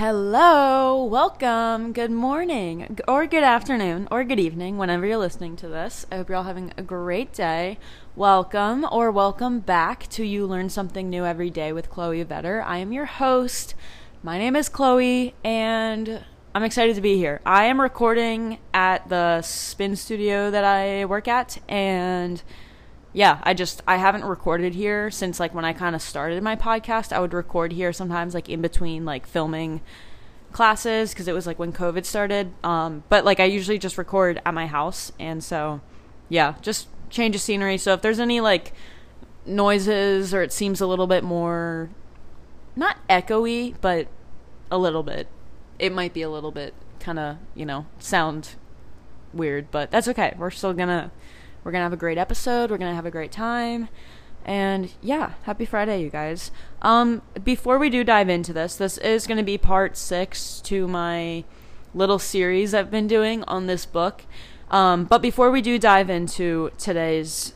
Hello, welcome, good morning, or good afternoon, or good evening, whenever you're listening to this. I hope you're all having a great day. Welcome, or welcome back to You Learn Something New Every Day with Chloe Vetter. I am your host. My name is Chloe, and I'm excited to be here. I am recording at the spin studio that I work at, and yeah, I just I haven't recorded here since like when I kind of started my podcast. I would record here sometimes like in between like filming classes because it was like when COVID started. Um, but like I usually just record at my house, and so yeah, just change of scenery. So if there's any like noises or it seems a little bit more not echoey, but a little bit, it might be a little bit kind of you know sound weird, but that's okay. We're still gonna we're going to have a great episode. We're going to have a great time. And yeah, happy Friday, you guys. Um, before we do dive into this, this is going to be part six to my little series I've been doing on this book. Um, but before we do dive into today's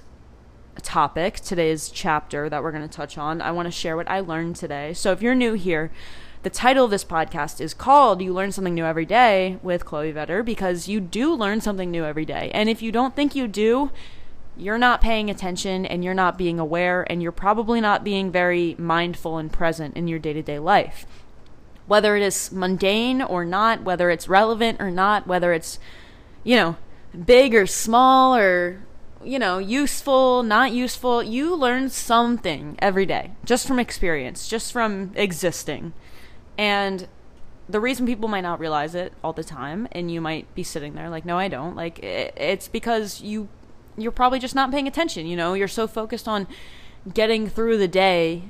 topic, today's chapter that we're going to touch on, I want to share what I learned today. So if you're new here, the title of this podcast is called You Learn Something New Every Day with Chloe Vetter because you do learn something new every day. And if you don't think you do, you're not paying attention and you're not being aware and you're probably not being very mindful and present in your day to day life. Whether it is mundane or not, whether it's relevant or not, whether it's, you know, big or small or, you know, useful, not useful, you learn something every day just from experience, just from existing. And the reason people might not realize it all the time and you might be sitting there like no I don't like it, it's because you you're probably just not paying attention, you know? You're so focused on getting through the day.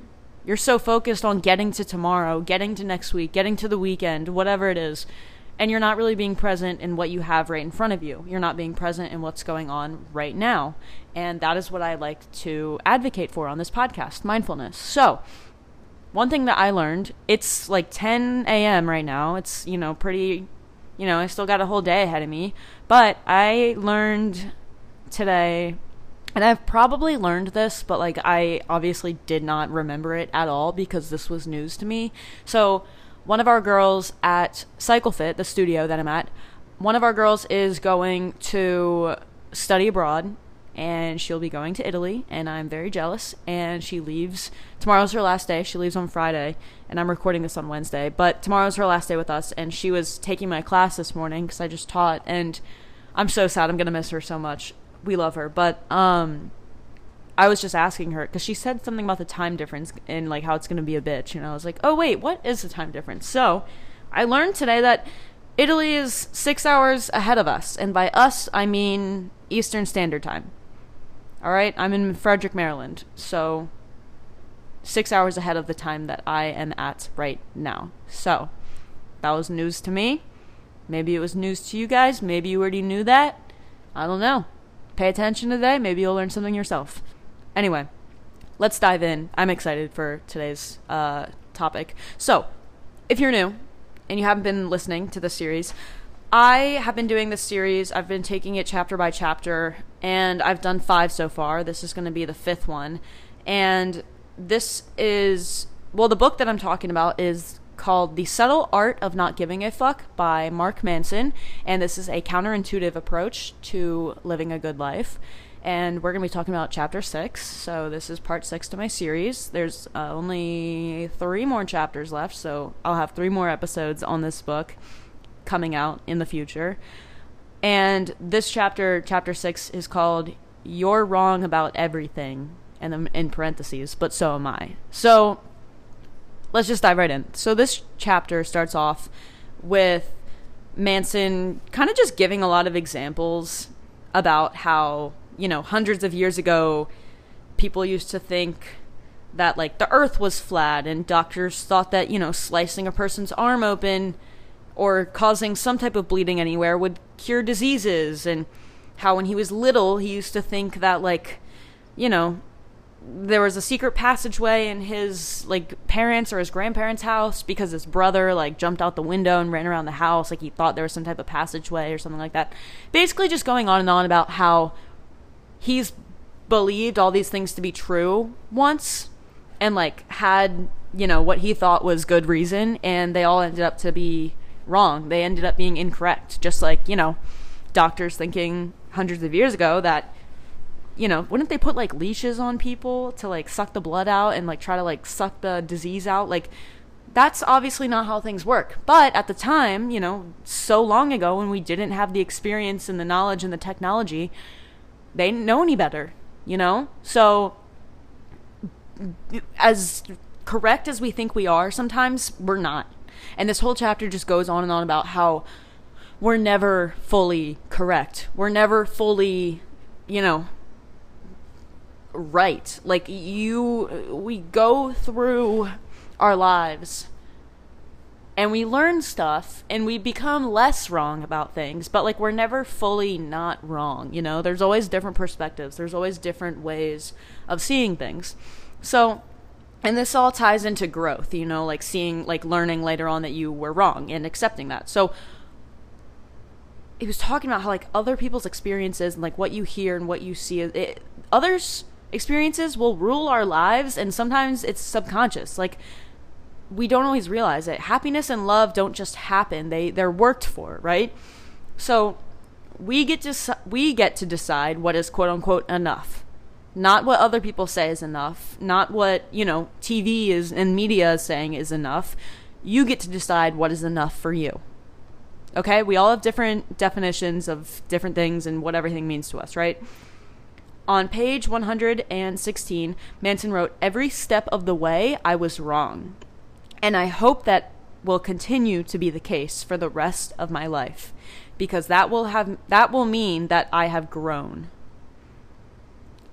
You're so focused on getting to tomorrow, getting to next week, getting to the weekend, whatever it is. And you're not really being present in what you have right in front of you. You're not being present in what's going on right now. And that is what I like to advocate for on this podcast mindfulness. So, one thing that I learned, it's like 10 a.m. right now. It's, you know, pretty, you know, I still got a whole day ahead of me. But I learned today, and I've probably learned this, but like I obviously did not remember it at all because this was news to me. So, one of our girls at CycleFit, the studio that I'm at, one of our girls is going to study abroad and she'll be going to Italy, and I'm very jealous. And she leaves tomorrow's her last day. She leaves on Friday, and I'm recording this on Wednesday. But tomorrow's her last day with us, and she was taking my class this morning because I just taught, and I'm so sad. I'm gonna miss her so much. We love her, but um, I was just asking her because she said something about the time difference and like how it's gonna be a bitch, and I was like, oh wait, what is the time difference? So I learned today that Italy is six hours ahead of us, and by us I mean Eastern Standard Time. All right, I'm in Frederick, Maryland, so six hours ahead of the time that I am at right now. So that was news to me. Maybe it was news to you guys. Maybe you already knew that. I don't know. Pay attention today. Maybe you'll learn something yourself. Anyway, let's dive in. I'm excited for today's uh, topic. So, if you're new and you haven't been listening to the series, I have been doing this series. I've been taking it chapter by chapter, and I've done five so far. This is going to be the fifth one. And this is, well, the book that I'm talking about is called The Subtle Art of Not Giving a Fuck by Mark Manson. And this is a counterintuitive approach to living a good life. And we're going to be talking about chapter six. So, this is part six to my series. There's uh, only three more chapters left, so I'll have three more episodes on this book coming out in the future. And this chapter, chapter six, is called You're Wrong About Everything, and then in parentheses, but so am I. So let's just dive right in. So this chapter starts off with Manson kind of just giving a lot of examples about how, you know, hundreds of years ago, people used to think that, like, the earth was flat, and doctors thought that, you know, slicing a person's arm open or causing some type of bleeding anywhere would cure diseases. And how when he was little he used to think that like you know there was a secret passageway in his like parents or his grandparents house because his brother like jumped out the window and ran around the house like he thought there was some type of passageway or something like that. Basically just going on and on about how he's believed all these things to be true once and like had you know, what he thought was good reason, and they all ended up to be wrong. They ended up being incorrect. Just like, you know, doctors thinking hundreds of years ago that, you know, wouldn't they put like leashes on people to like suck the blood out and like try to like suck the disease out? Like, that's obviously not how things work. But at the time, you know, so long ago when we didn't have the experience and the knowledge and the technology, they didn't know any better, you know? So, as correct as we think we are, sometimes we're not. And this whole chapter just goes on and on about how we're never fully correct. We're never fully, you know, right. Like you we go through our lives and we learn stuff and we become less wrong about things, but like we're never fully not wrong, you know? There's always different perspectives. There's always different ways of seeing things. So, and this all ties into growth, you know, like seeing, like learning later on that you were wrong and accepting that. So, he was talking about how like other people's experiences and like what you hear and what you see, it, others' experiences will rule our lives, and sometimes it's subconscious. Like, we don't always realize it. Happiness and love don't just happen; they they're worked for, right? So, we get to we get to decide what is quote unquote enough not what other people say is enough, not what, you know, TV is and media is saying is enough. You get to decide what is enough for you. Okay? We all have different definitions of different things and what everything means to us, right? On page 116, Manson wrote, Every step of the way, I was wrong. And I hope that will continue to be the case for the rest of my life because that will have that will mean that I have grown.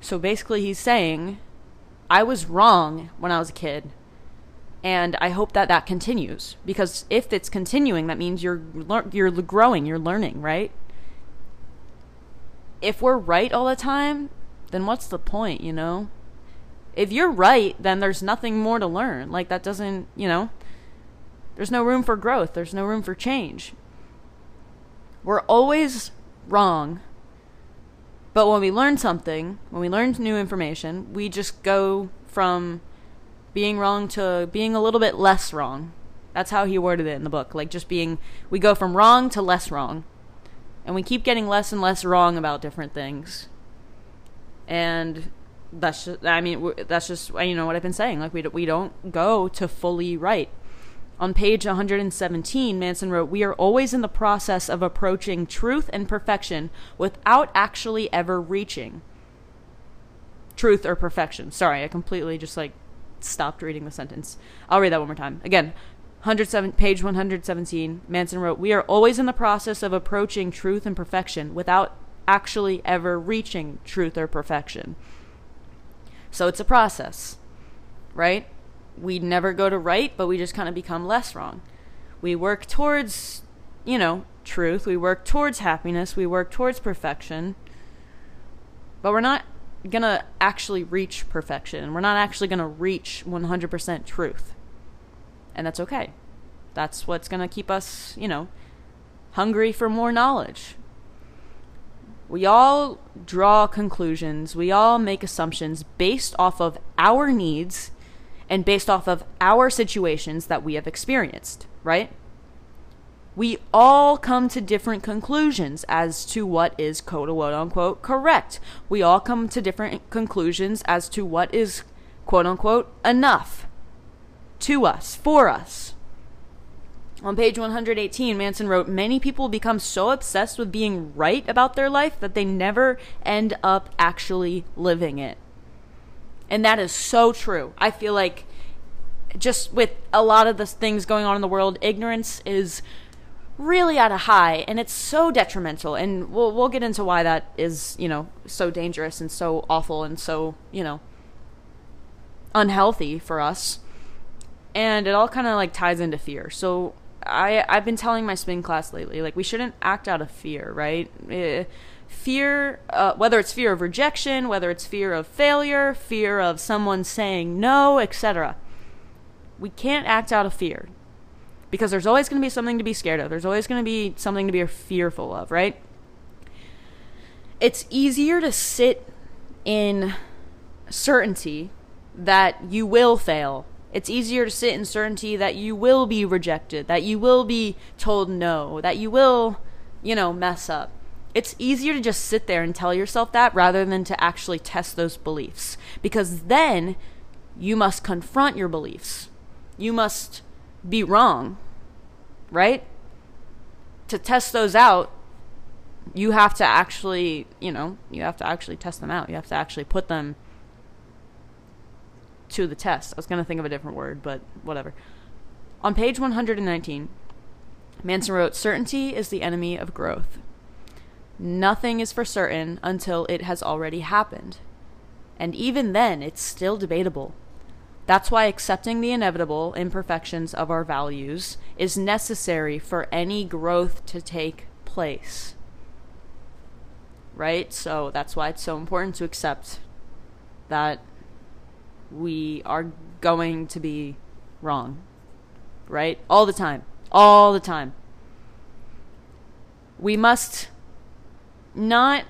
So basically, he's saying, I was wrong when I was a kid. And I hope that that continues because if it's continuing, that means you're you're growing, you're learning, right? If we're right all the time, then what's the point, you know? If you're right, then there's nothing more to learn. Like that doesn't, you know, there's no room for growth, there's no room for change. We're always wrong but when we learn something, when we learn new information, we just go from being wrong to being a little bit less wrong. That's how he worded it in the book. Like just being, we go from wrong to less wrong. And we keep getting less and less wrong about different things. And that's just, I mean, that's just, you know, what I've been saying. Like we, we don't go to fully right. On page 117, Manson wrote, We are always in the process of approaching truth and perfection without actually ever reaching truth or perfection. Sorry, I completely just like stopped reading the sentence. I'll read that one more time. Again, 107, page 117, Manson wrote, We are always in the process of approaching truth and perfection without actually ever reaching truth or perfection. So it's a process, right? We never go to right, but we just kind of become less wrong. We work towards, you know, truth. We work towards happiness. We work towards perfection. But we're not going to actually reach perfection. We're not actually going to reach 100% truth. And that's okay. That's what's going to keep us, you know, hungry for more knowledge. We all draw conclusions. We all make assumptions based off of our needs and based off of our situations that we have experienced, right? We all come to different conclusions as to what is quote unquote correct. We all come to different conclusions as to what is quote unquote enough to us, for us. On page 118, Manson wrote Many people become so obsessed with being right about their life that they never end up actually living it. And that is so true. I feel like just with a lot of the things going on in the world, ignorance is really at a high and it's so detrimental and we'll we'll get into why that is, you know, so dangerous and so awful and so, you know, unhealthy for us. And it all kind of like ties into fear. So I I've been telling my spin class lately like we shouldn't act out of fear, right? Eh, fear, uh, whether it's fear of rejection, whether it's fear of failure, fear of someone saying no, etc. We can't act out of fear because there's always going to be something to be scared of. There's always going to be something to be fearful of, right? It's easier to sit in certainty that you will fail It's easier to sit in certainty that you will be rejected, that you will be told no, that you will, you know, mess up. It's easier to just sit there and tell yourself that rather than to actually test those beliefs. Because then you must confront your beliefs. You must be wrong, right? To test those out, you have to actually, you know, you have to actually test them out. You have to actually put them to the test. I was going to think of a different word, but whatever. On page 119, Manson wrote Certainty is the enemy of growth. Nothing is for certain until it has already happened. And even then, it's still debatable. That's why accepting the inevitable imperfections of our values is necessary for any growth to take place. Right? So that's why it's so important to accept that we are going to be wrong. Right? All the time. All the time. We must not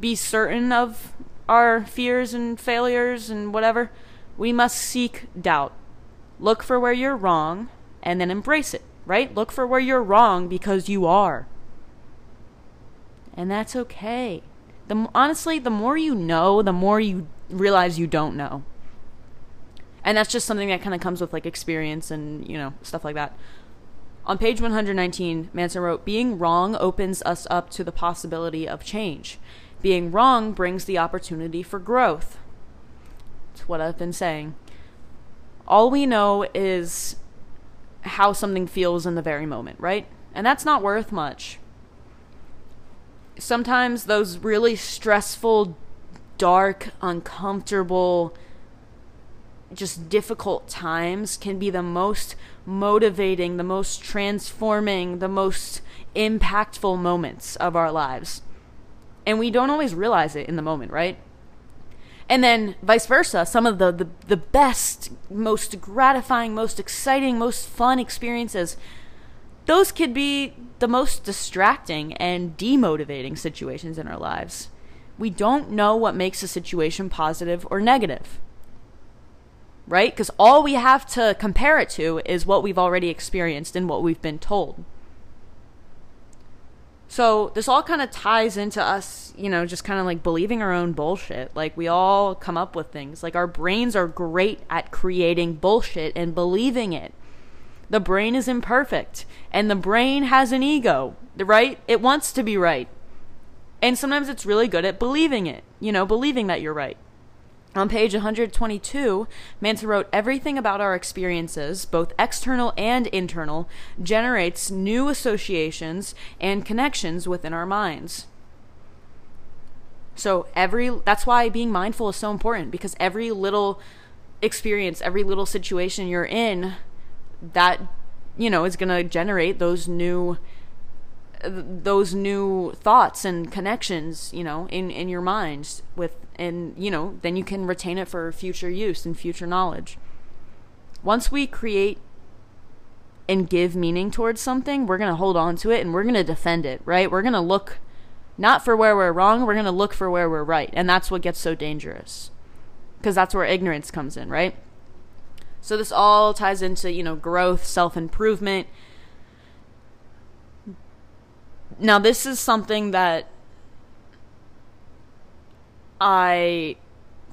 be certain of our fears and failures and whatever. We must seek doubt. Look for where you're wrong and then embrace it, right? Look for where you're wrong because you are. And that's okay. The honestly, the more you know, the more you realize you don't know and that's just something that kind of comes with like experience and you know stuff like that. On page 119 manson wrote being wrong opens us up to the possibility of change. Being wrong brings the opportunity for growth. It's what i've been saying. All we know is how something feels in the very moment right? And that's not worth much. Sometimes those really stressful dark uncomfortable just difficult times can be the most motivating, the most transforming, the most impactful moments of our lives. And we don't always realize it in the moment, right? And then vice versa, some of the, the, the best, most gratifying, most exciting, most fun experiences, those could be the most distracting and demotivating situations in our lives. We don't know what makes a situation positive or negative right? Because all we have to compare it to is what we've already experienced and what we've been told. So this all kind of ties into us, you know, just kind of like believing our own bullshit. Like we all come up with things. Like our brains are great at creating bullshit and believing it. The brain is imperfect and the brain has an ego, right? It wants to be right. And sometimes it's really good at believing it, you know, believing that you're right. On page 122, Manson wrote Everything about our experiences, both external and internal, generates new associations and connections within our minds. So every that's why being mindful is so important because every little experience, every little situation you're in that you know is going to generate those new those new thoughts and connections, you know, in in your mind with and you know, then you can retain it for future use and future knowledge. Once we create and give meaning towards something, we're going to hold on to it and we're going to defend it, right? We're going to look not for where we're wrong, we're going to look for where we're right. And that's what gets so dangerous. Because that's where ignorance comes in, right? So this all ties into, you know, growth, self-improvement, now, this is something that I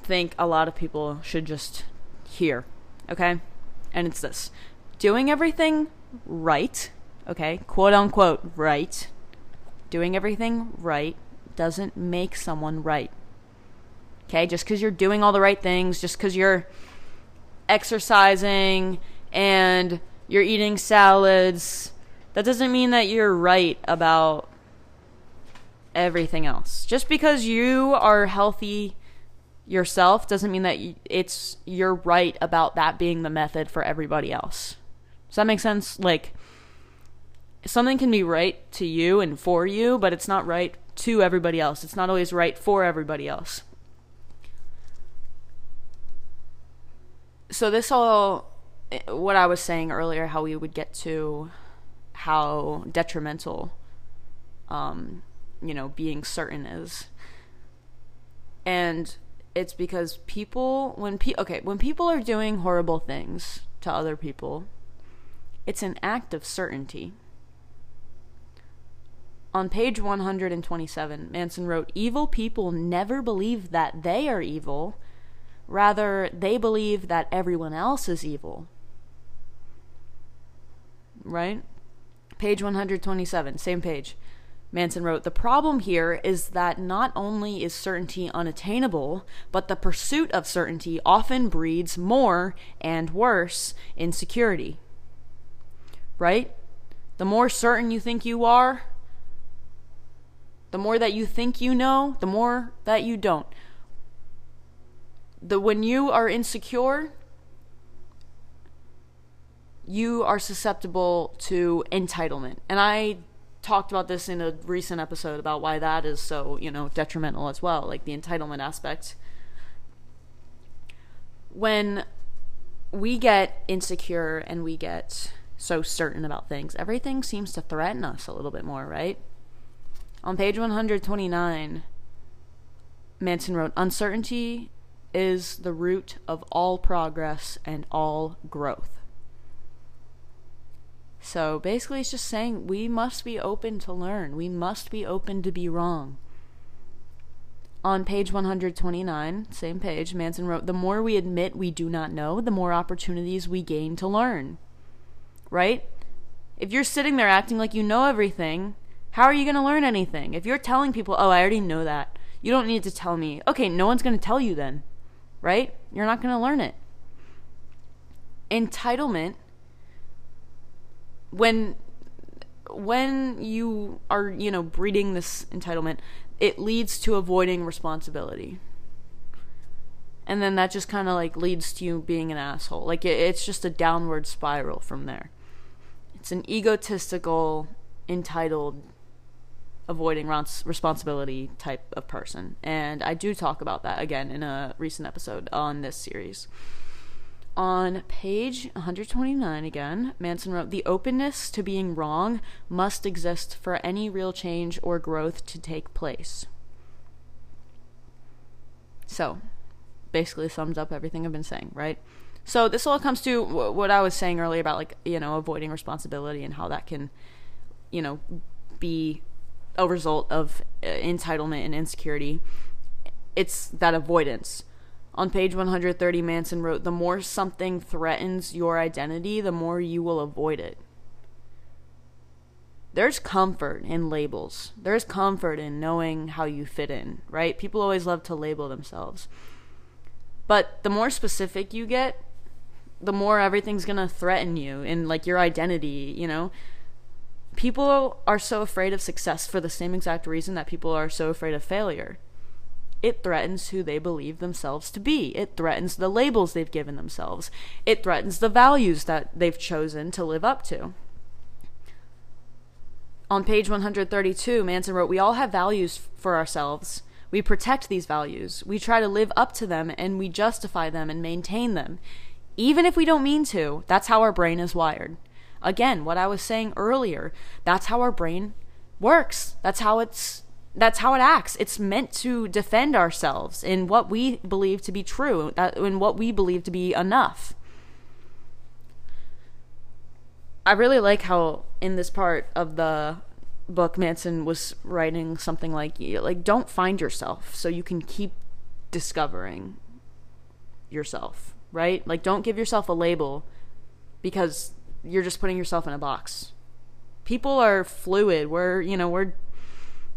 think a lot of people should just hear, okay? And it's this doing everything right, okay? Quote unquote, right. Doing everything right doesn't make someone right. Okay? Just because you're doing all the right things, just because you're exercising and you're eating salads that doesn't mean that you're right about everything else. Just because you are healthy yourself doesn't mean that it's you're right about that being the method for everybody else. Does that make sense? Like something can be right to you and for you, but it's not right to everybody else. It's not always right for everybody else. So this all eh, what I was saying earlier how we would get to how detrimental, um, you know, being certain is. And it's because people when pe- okay, when people are doing horrible things to other people, it's an act of certainty. On page 127, Manson wrote, Evil people never believe that they are evil. Rather, they believe that everyone else is evil. Right? Page 127, same page. Manson wrote, The problem here is that not only is certainty unattainable, but the pursuit of certainty often breeds more and worse insecurity. Right? The more certain you think you are, the more that you think you know, the more that you don't. The when you are insecure, you are susceptible to entitlement. And I talked about this in a recent episode about why that is so, you know, detrimental as well, like the entitlement aspect. When we get insecure and we get so certain about things, everything seems to threaten us a little bit more, right? On page 129, Manson wrote Uncertainty is the root of all progress and all growth. So basically, it's just saying we must be open to learn, we must be open to be wrong. On page 129, same page, Manson wrote The more we admit we do not know, the more opportunities we gain to learn. Right? If you're sitting there acting like you know everything, how are you going to learn anything? If you're telling people, oh, I already know that, you don't need to tell me. Okay, no one's going to tell you then, right? You're not going to learn it. Entitlement, when when you are, you know, breeding this entitlement, it leads to avoiding responsibility. And then that just kind of like leads to you being an asshole. Like it, it's just a downward spiral from there. It's an egotistical, entitled avoiding responsibility type of person. And I do talk about that again in a recent episode on this series. On page 129 again, Manson wrote The openness to being wrong must exist for any real change or growth to take place. So, basically sums up everything I've been saying, right? So, this all comes to what I was saying earlier about, like, you know, avoiding responsibility and how that can, you know, be a result of uh, entitlement and insecurity. It's that avoidance. On page 130, Manson wrote The more something threatens your identity, the more you will avoid it. There's comfort in labels. There's comfort in knowing how you fit in, right? People always love to label themselves. But the more specific you get, the more everything's going to threaten you and like your identity, you know? People are so afraid of success for the same exact reason that people are so afraid of failure. It threatens who they believe themselves to be. It threatens the labels they've given themselves. It threatens the values that they've chosen to live up to. On page 132, Manson wrote, We all have values for ourselves. We protect these values. We try to live up to them and we justify them and maintain them. Even if we don't mean to, that's how our brain is wired. Again, what I was saying earlier, that's how our brain works. That's how it's that's how it acts. It's meant to defend ourselves in what we believe to be true, uh, in what we believe to be enough. I really like how in this part of the book Manson was writing something like like don't find yourself so you can keep discovering yourself, right? Like don't give yourself a label because you're just putting yourself in a box. People are fluid. We're, you know, we're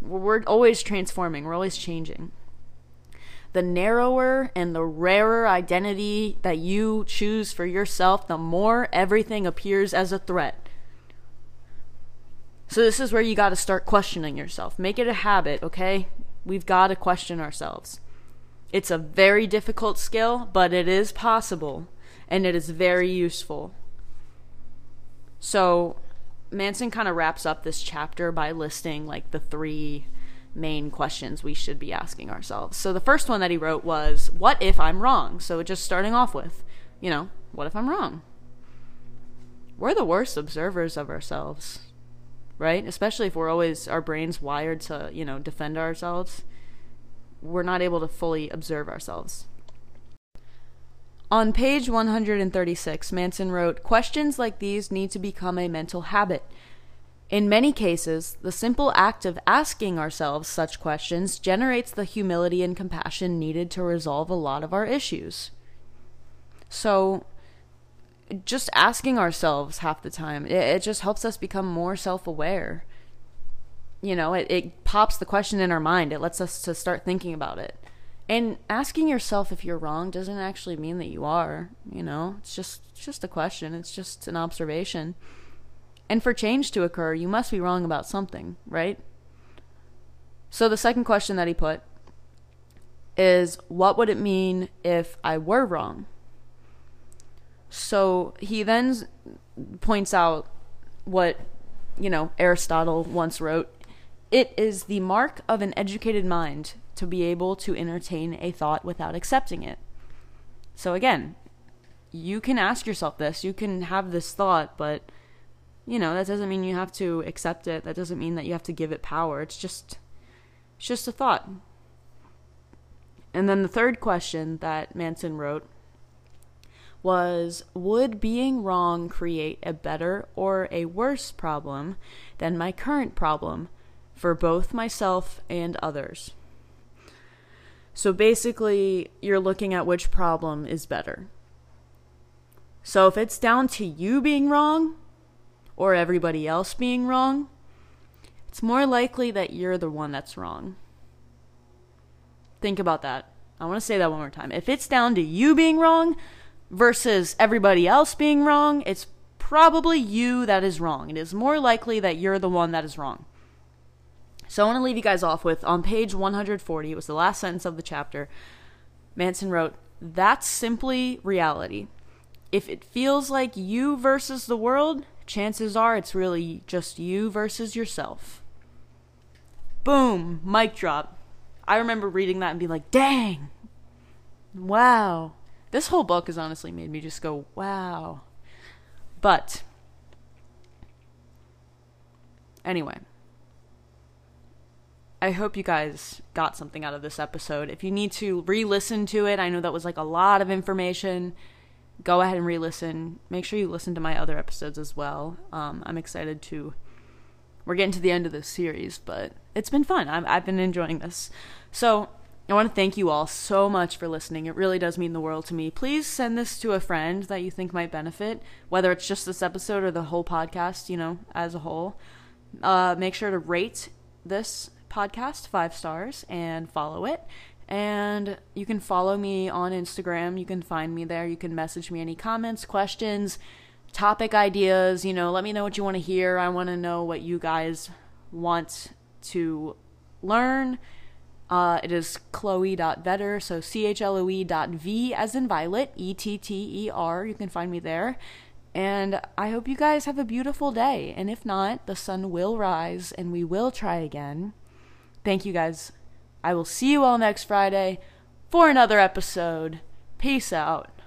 we're always transforming. We're always changing. The narrower and the rarer identity that you choose for yourself, the more everything appears as a threat. So this is where you got to start questioning yourself. Make it a habit, okay? We've got to question ourselves. It's a very difficult skill, but it is possible and it is very useful. So Manson kind of wraps up this chapter by listing like the three main questions we should be asking ourselves. So the first one that he wrote was, What if I'm wrong? So just starting off with, you know, what if I'm wrong? We're the worst observers of ourselves, right? Especially if we're always, our brain's wired to, you know, defend ourselves. we're not able to fully observe ourselves. On page 136, Manson wrote Questions like these need to become a mental habit. In many cases, the simple act of asking ourselves such questions generates the humility and compassion needed to resolve a lot of our issues. So, just asking ourselves half the time, it, it just helps us become more self aware. You know, it, it pops the question in our mind, it lets us to start thinking about it. And asking yourself if you're wrong doesn't actually mean that you are, you know, it's just, it's just a question, it's just an observation. And for change to occur, you must be wrong about something, right? So the second question that he put is what would it mean if I were wrong? So he then points out what, you know, Aristotle once wrote it is the mark of an educated mind to be able to entertain a thought without accepting it. So again, you can ask yourself this, you can have this thought, but you know, that doesn't mean you have to accept it. That doesn't mean that you have to give it power. It's just it's just a thought. And then the third question that Manson wrote was Would being wrong create a better or a worse problem than my current problem for both myself and others? So basically, you're looking at which problem is better. So if it's down to you being wrong, or everybody else being wrong, it's more likely that you're the one that's wrong. Think about that. I want to say that one more time. If it's down to you being wrong versus everybody else being wrong, it's probably you that is wrong. It is more likely that you're the one that is wrong. So I want to leave you guys off with on page 140, it was the last sentence of the chapter. Manson wrote, That's simply reality. If it feels like you versus the world, chances are it's really just you versus yourself. Boom, mic drop. I remember reading that and being like, dang, wow. This whole book has honestly made me just go, wow. But, anyway, I hope you guys got something out of this episode. If you need to re listen to it, I know that was like a lot of information go ahead and re-listen. Make sure you listen to my other episodes as well. Um, I'm excited to. We're getting to the end of this series, but it's been fun. i I've been enjoying this. So I want to thank you all so much for listening. It really does mean the world to me. Please send this to a friend that you think might benefit, whether it's just this episode or the whole podcast, you know, as a whole. Uh, make sure to rate this podcast five stars and follow it. And you can follow me on Instagram. You can find me there. You can message me any comments, questions, topic ideas. You know, let me know what you want to hear. I want to know what you guys want to learn. Uh, it is chloe.vetter, so C H L O E dot V as in Violet, E T T E R. You can find me there. And I hope you guys have a beautiful day. And if not, the sun will rise and we will try again. Thank you guys I will see you all next Friday for another episode. Peace out.